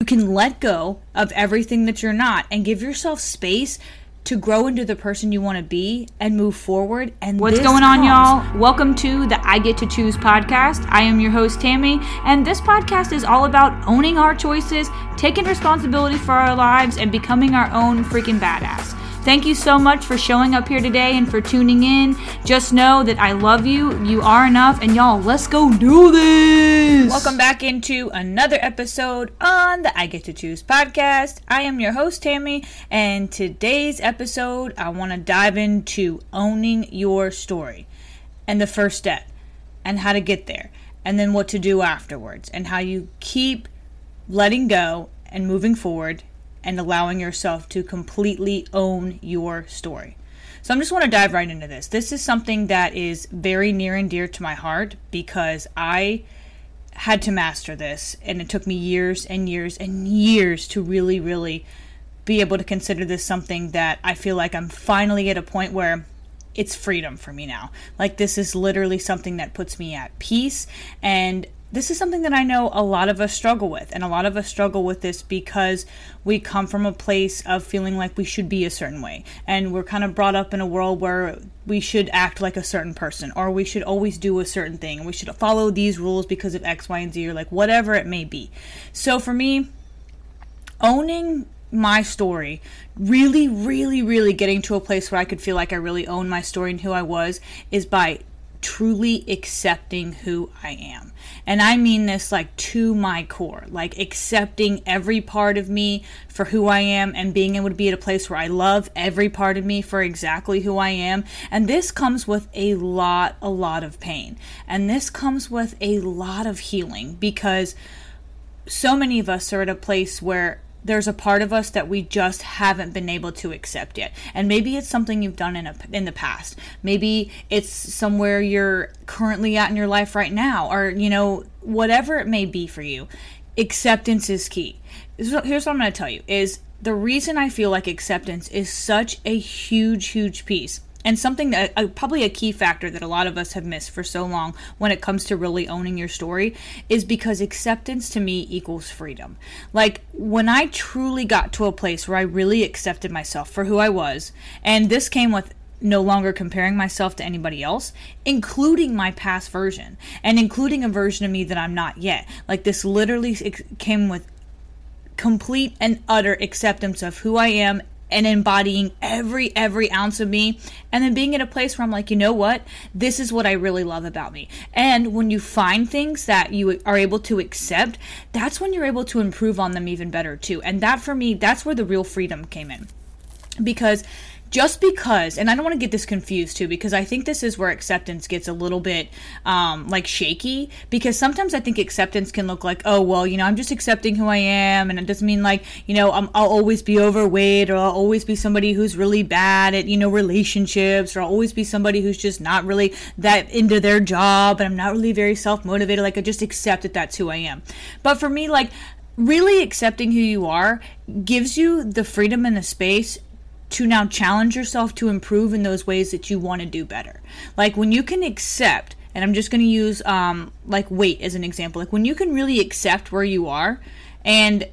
You can let go of everything that you're not and give yourself space to grow into the person you want to be and move forward. And what's going on, y'all? Welcome to the I Get to Choose podcast. I am your host, Tammy, and this podcast is all about owning our choices, taking responsibility for our lives, and becoming our own freaking badass. Thank you so much for showing up here today and for tuning in. Just know that I love you. You are enough. And y'all, let's go do this. Welcome back into another episode on the I Get to Choose podcast. I am your host, Tammy. And today's episode, I want to dive into owning your story and the first step and how to get there and then what to do afterwards and how you keep letting go and moving forward and allowing yourself to completely own your story. So I'm just want to dive right into this. This is something that is very near and dear to my heart because I had to master this and it took me years and years and years to really really be able to consider this something that I feel like I'm finally at a point where it's freedom for me now. Like this is literally something that puts me at peace and this is something that I know a lot of us struggle with. And a lot of us struggle with this because we come from a place of feeling like we should be a certain way. And we're kind of brought up in a world where we should act like a certain person or we should always do a certain thing. We should follow these rules because of X, Y, and Z or like whatever it may be. So for me, owning my story, really, really, really getting to a place where I could feel like I really own my story and who I was is by truly accepting who I am. And I mean this like to my core, like accepting every part of me for who I am and being able to be at a place where I love every part of me for exactly who I am. And this comes with a lot, a lot of pain. And this comes with a lot of healing because so many of us are at a place where there's a part of us that we just haven't been able to accept yet. And maybe it's something you've done in a, in the past. Maybe it's somewhere you're currently at in your life right now or you know whatever it may be for you. Acceptance is key. So Here's what I'm going to tell you is the reason I feel like acceptance is such a huge huge piece and something that uh, probably a key factor that a lot of us have missed for so long when it comes to really owning your story is because acceptance to me equals freedom. Like when I truly got to a place where I really accepted myself for who I was, and this came with no longer comparing myself to anybody else, including my past version and including a version of me that I'm not yet. Like this literally came with complete and utter acceptance of who I am and embodying every every ounce of me and then being in a place where I'm like, you know what? This is what I really love about me. And when you find things that you are able to accept, that's when you're able to improve on them even better too. And that for me, that's where the real freedom came in. Because just because and i don't want to get this confused too because i think this is where acceptance gets a little bit um, like shaky because sometimes i think acceptance can look like oh well you know i'm just accepting who i am and it doesn't mean like you know i will always be overweight or i'll always be somebody who's really bad at you know relationships or i'll always be somebody who's just not really that into their job and i'm not really very self-motivated like i just accept that that's who i am. But for me like really accepting who you are gives you the freedom and the space to now challenge yourself to improve in those ways that you want to do better. Like when you can accept, and I'm just going to use um, like weight as an example, like when you can really accept where you are and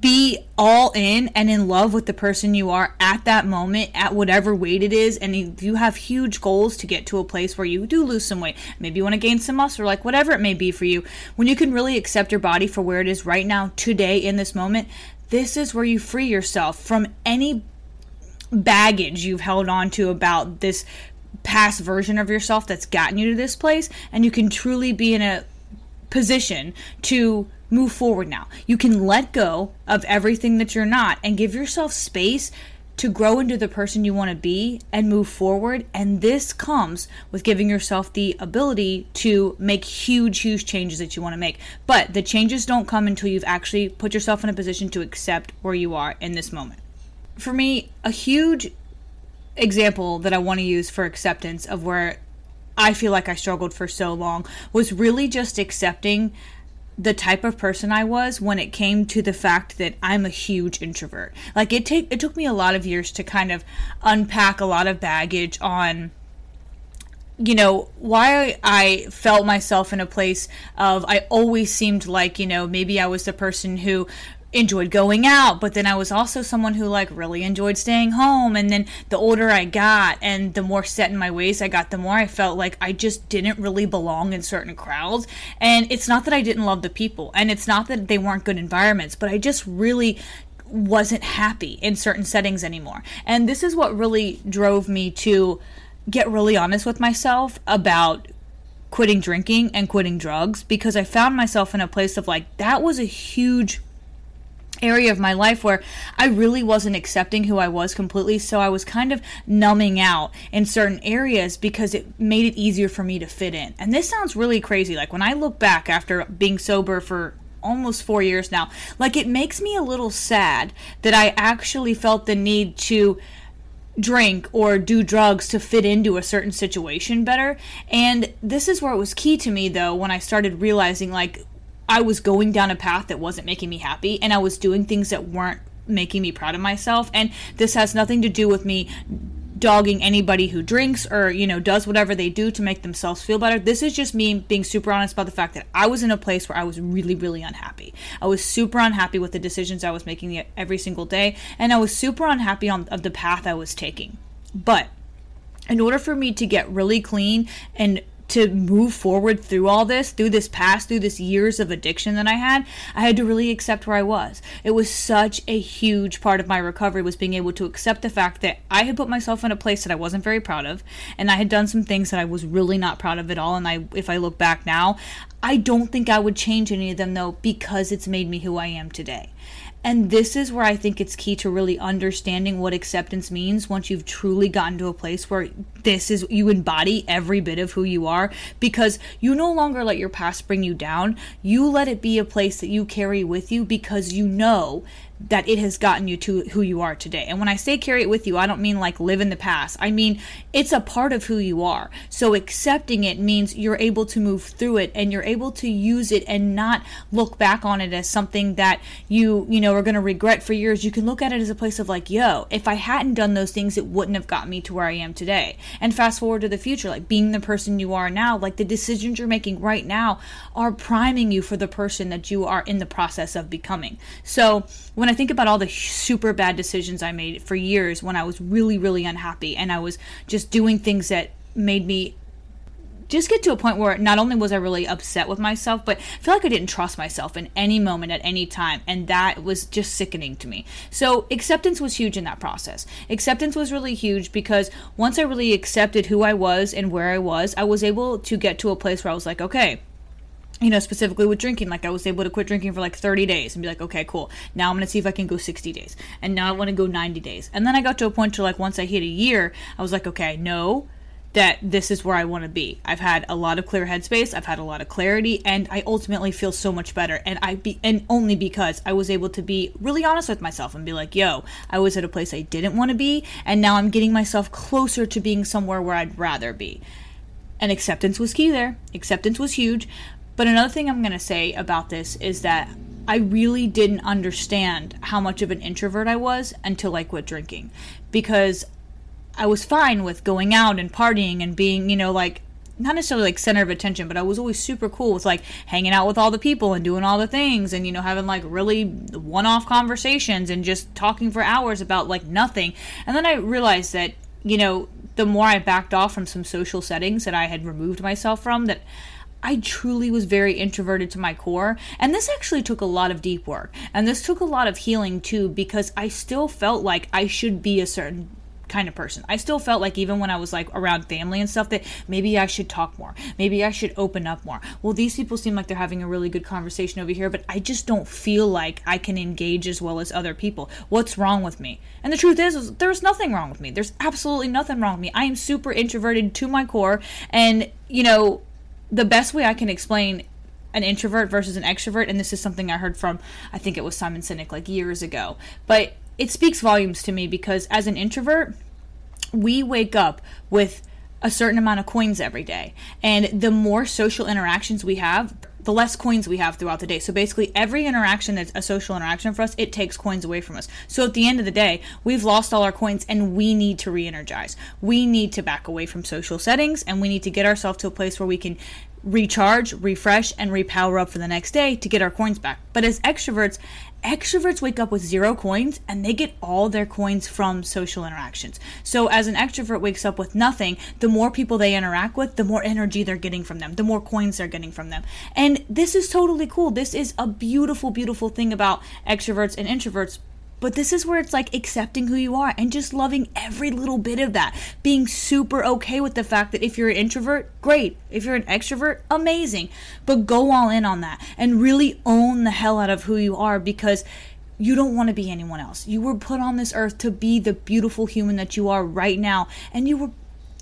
be all in and in love with the person you are at that moment at whatever weight it is and you have huge goals to get to a place where you do lose some weight maybe you want to gain some muscle like whatever it may be for you when you can really accept your body for where it is right now today in this moment this is where you free yourself from any baggage you've held on to about this past version of yourself that's gotten you to this place and you can truly be in a position to move forward now. You can let go of everything that you're not and give yourself space to grow into the person you want to be and move forward. And this comes with giving yourself the ability to make huge, huge changes that you want to make. But the changes don't come until you've actually put yourself in a position to accept where you are in this moment. For me, a huge example that I want to use for acceptance of where I feel like I struggled for so long was really just accepting the type of person I was when it came to the fact that I'm a huge introvert. Like it take it took me a lot of years to kind of unpack a lot of baggage on you know, why I felt myself in a place of I always seemed like, you know, maybe I was the person who enjoyed going out, but then I was also someone who like really enjoyed staying home. And then the older I got and the more set in my ways I got, the more I felt like I just didn't really belong in certain crowds. And it's not that I didn't love the people and it's not that they weren't good environments, but I just really wasn't happy in certain settings anymore. And this is what really drove me to get really honest with myself about quitting drinking and quitting drugs because I found myself in a place of like, that was a huge area of my life where I really wasn't accepting who I was completely. So I was kind of numbing out in certain areas because it made it easier for me to fit in. And this sounds really crazy. Like when I look back after being sober for almost four years now, like it makes me a little sad that I actually felt the need to drink or do drugs to fit into a certain situation better. And this is where it was key to me though when I started realizing like I was going down a path that wasn't making me happy and I was doing things that weren't making me proud of myself. And this has nothing to do with me dogging anybody who drinks or you know does whatever they do to make themselves feel better this is just me being super honest about the fact that i was in a place where i was really really unhappy i was super unhappy with the decisions i was making every single day and i was super unhappy on of the path i was taking but in order for me to get really clean and to move forward through all this, through this past, through this years of addiction that I had, I had to really accept where I was. It was such a huge part of my recovery was being able to accept the fact that I had put myself in a place that I wasn't very proud of, and I had done some things that I was really not proud of at all. And I, if I look back now, I don't think I would change any of them though because it's made me who I am today. And this is where I think it's key to really understanding what acceptance means once you've truly gotten to a place where this is you embody every bit of who you are because you no longer let your past bring you down. You let it be a place that you carry with you because you know that it has gotten you to who you are today. And when I say carry it with you, I don't mean like live in the past. I mean it's a part of who you are. So accepting it means you're able to move through it and you're able to use it and not look back on it as something that you, you know, are going to regret for years. You can look at it as a place of like, yo, if I hadn't done those things, it wouldn't have got me to where I am today. And fast forward to the future, like being the person you are now, like the decisions you're making right now are priming you for the person that you are in the process of becoming. So when I think about all the super bad decisions I made for years when I was really, really unhappy and I was just doing things that made me just get to a point where not only was I really upset with myself, but I feel like I didn't trust myself in any moment at any time. And that was just sickening to me. So acceptance was huge in that process. Acceptance was really huge because once I really accepted who I was and where I was, I was able to get to a place where I was like, okay, you know, specifically with drinking, like I was able to quit drinking for like 30 days and be like, okay, cool. Now I'm going to see if I can go 60 days. And now I want to go 90 days. And then I got to a point to like once I hit a year, I was like, okay, no, that this is where I want to be. I've had a lot of clear headspace, I've had a lot of clarity, and I ultimately feel so much better. And I be and only because I was able to be really honest with myself and be like, yo, I was at a place I didn't want to be, and now I'm getting myself closer to being somewhere where I'd rather be. And acceptance was key there. Acceptance was huge. But another thing I'm going to say about this is that I really didn't understand how much of an introvert I was until I quit drinking. Because I was fine with going out and partying and being, you know, like not necessarily like center of attention, but I was always super cool with like hanging out with all the people and doing all the things and you know having like really one-off conversations and just talking for hours about like nothing. And then I realized that, you know, the more I backed off from some social settings that I had removed myself from that I truly was very introverted to my core. And this actually took a lot of deep work. And this took a lot of healing too, because I still felt like I should be a certain kind of person. I still felt like even when I was like around family and stuff that maybe I should talk more. Maybe I should open up more. Well, these people seem like they're having a really good conversation over here, but I just don't feel like I can engage as well as other people. What's wrong with me? And the truth is, is there's nothing wrong with me. There's absolutely nothing wrong with me. I am super introverted to my core and, you know, the best way I can explain an introvert versus an extrovert, and this is something I heard from, I think it was Simon Sinek like years ago, but it speaks volumes to me because as an introvert, we wake up with a certain amount of coins every day. And the more social interactions we have, the less coins we have throughout the day. So basically, every interaction that's a social interaction for us, it takes coins away from us. So at the end of the day, we've lost all our coins and we need to re energize. We need to back away from social settings and we need to get ourselves to a place where we can recharge, refresh, and repower up for the next day to get our coins back. But as extroverts, extroverts wake up with zero coins and they get all their coins from social interactions. So as an extrovert wakes up with nothing, the more people they interact with, the more energy they're getting from them, the more coins they're getting from them. And this is totally cool. This is a beautiful, beautiful thing about extroverts and introverts but this is where it's like accepting who you are and just loving every little bit of that. Being super okay with the fact that if you're an introvert, great. If you're an extrovert, amazing. But go all in on that and really own the hell out of who you are because you don't want to be anyone else. You were put on this earth to be the beautiful human that you are right now. And you were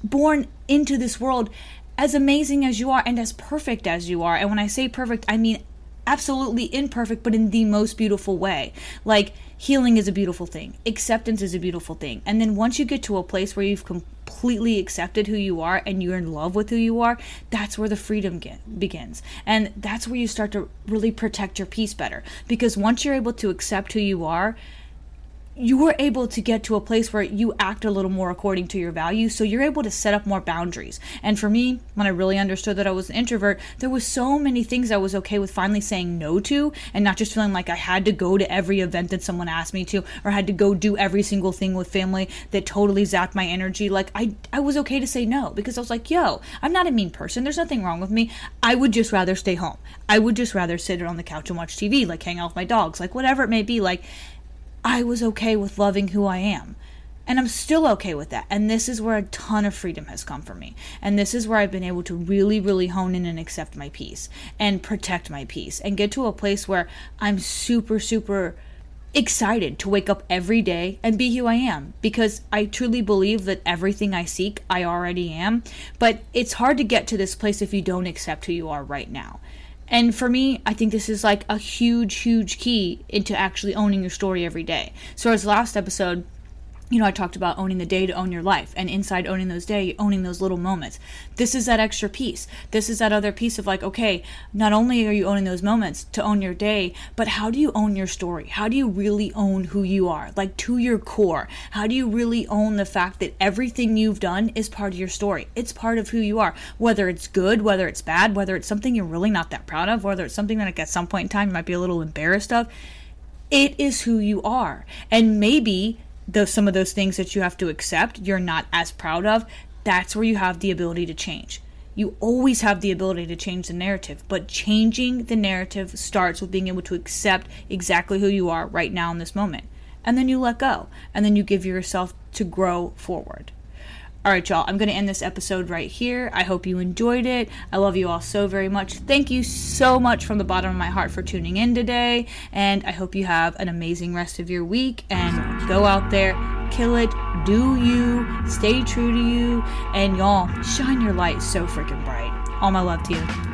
born into this world as amazing as you are and as perfect as you are. And when I say perfect, I mean absolutely imperfect, but in the most beautiful way. Like, healing is a beautiful thing, acceptance is a beautiful thing. And then once you get to a place where you've completely accepted who you are and you're in love with who you are, that's where the freedom get, begins. And that's where you start to really protect your peace better. Because once you're able to accept who you are, you were able to get to a place where you act a little more according to your values so you're able to set up more boundaries. And for me when i really understood that i was an introvert there was so many things i was okay with finally saying no to and not just feeling like i had to go to every event that someone asked me to or had to go do every single thing with family that totally zapped my energy. Like i i was okay to say no because i was like yo i'm not a mean person. There's nothing wrong with me. I would just rather stay home. I would just rather sit on the couch and watch tv like hang out with my dogs like whatever it may be. Like I was okay with loving who I am. And I'm still okay with that. And this is where a ton of freedom has come for me. And this is where I've been able to really, really hone in and accept my peace and protect my peace and get to a place where I'm super, super excited to wake up every day and be who I am because I truly believe that everything I seek, I already am. But it's hard to get to this place if you don't accept who you are right now. And for me, I think this is like a huge, huge key into actually owning your story every day. So, as last episode, you know, I talked about owning the day to own your life, and inside owning those day, owning those little moments. This is that extra piece. This is that other piece of like, okay, not only are you owning those moments to own your day, but how do you own your story? How do you really own who you are, like to your core? How do you really own the fact that everything you've done is part of your story? It's part of who you are, whether it's good, whether it's bad, whether it's something you're really not that proud of, whether it's something that like, at some point in time you might be a little embarrassed of. It is who you are. And maybe those some of those things that you have to accept you're not as proud of that's where you have the ability to change. You always have the ability to change the narrative but changing the narrative starts with being able to accept exactly who you are right now in this moment. And then you let go and then you give yourself to grow forward all right, y'all, I'm going to end this episode right here. I hope you enjoyed it. I love you all so very much. Thank you so much from the bottom of my heart for tuning in today. And I hope you have an amazing rest of your week and go out there, kill it, do you, stay true to you, and y'all, shine your light so freaking bright. All my love to you.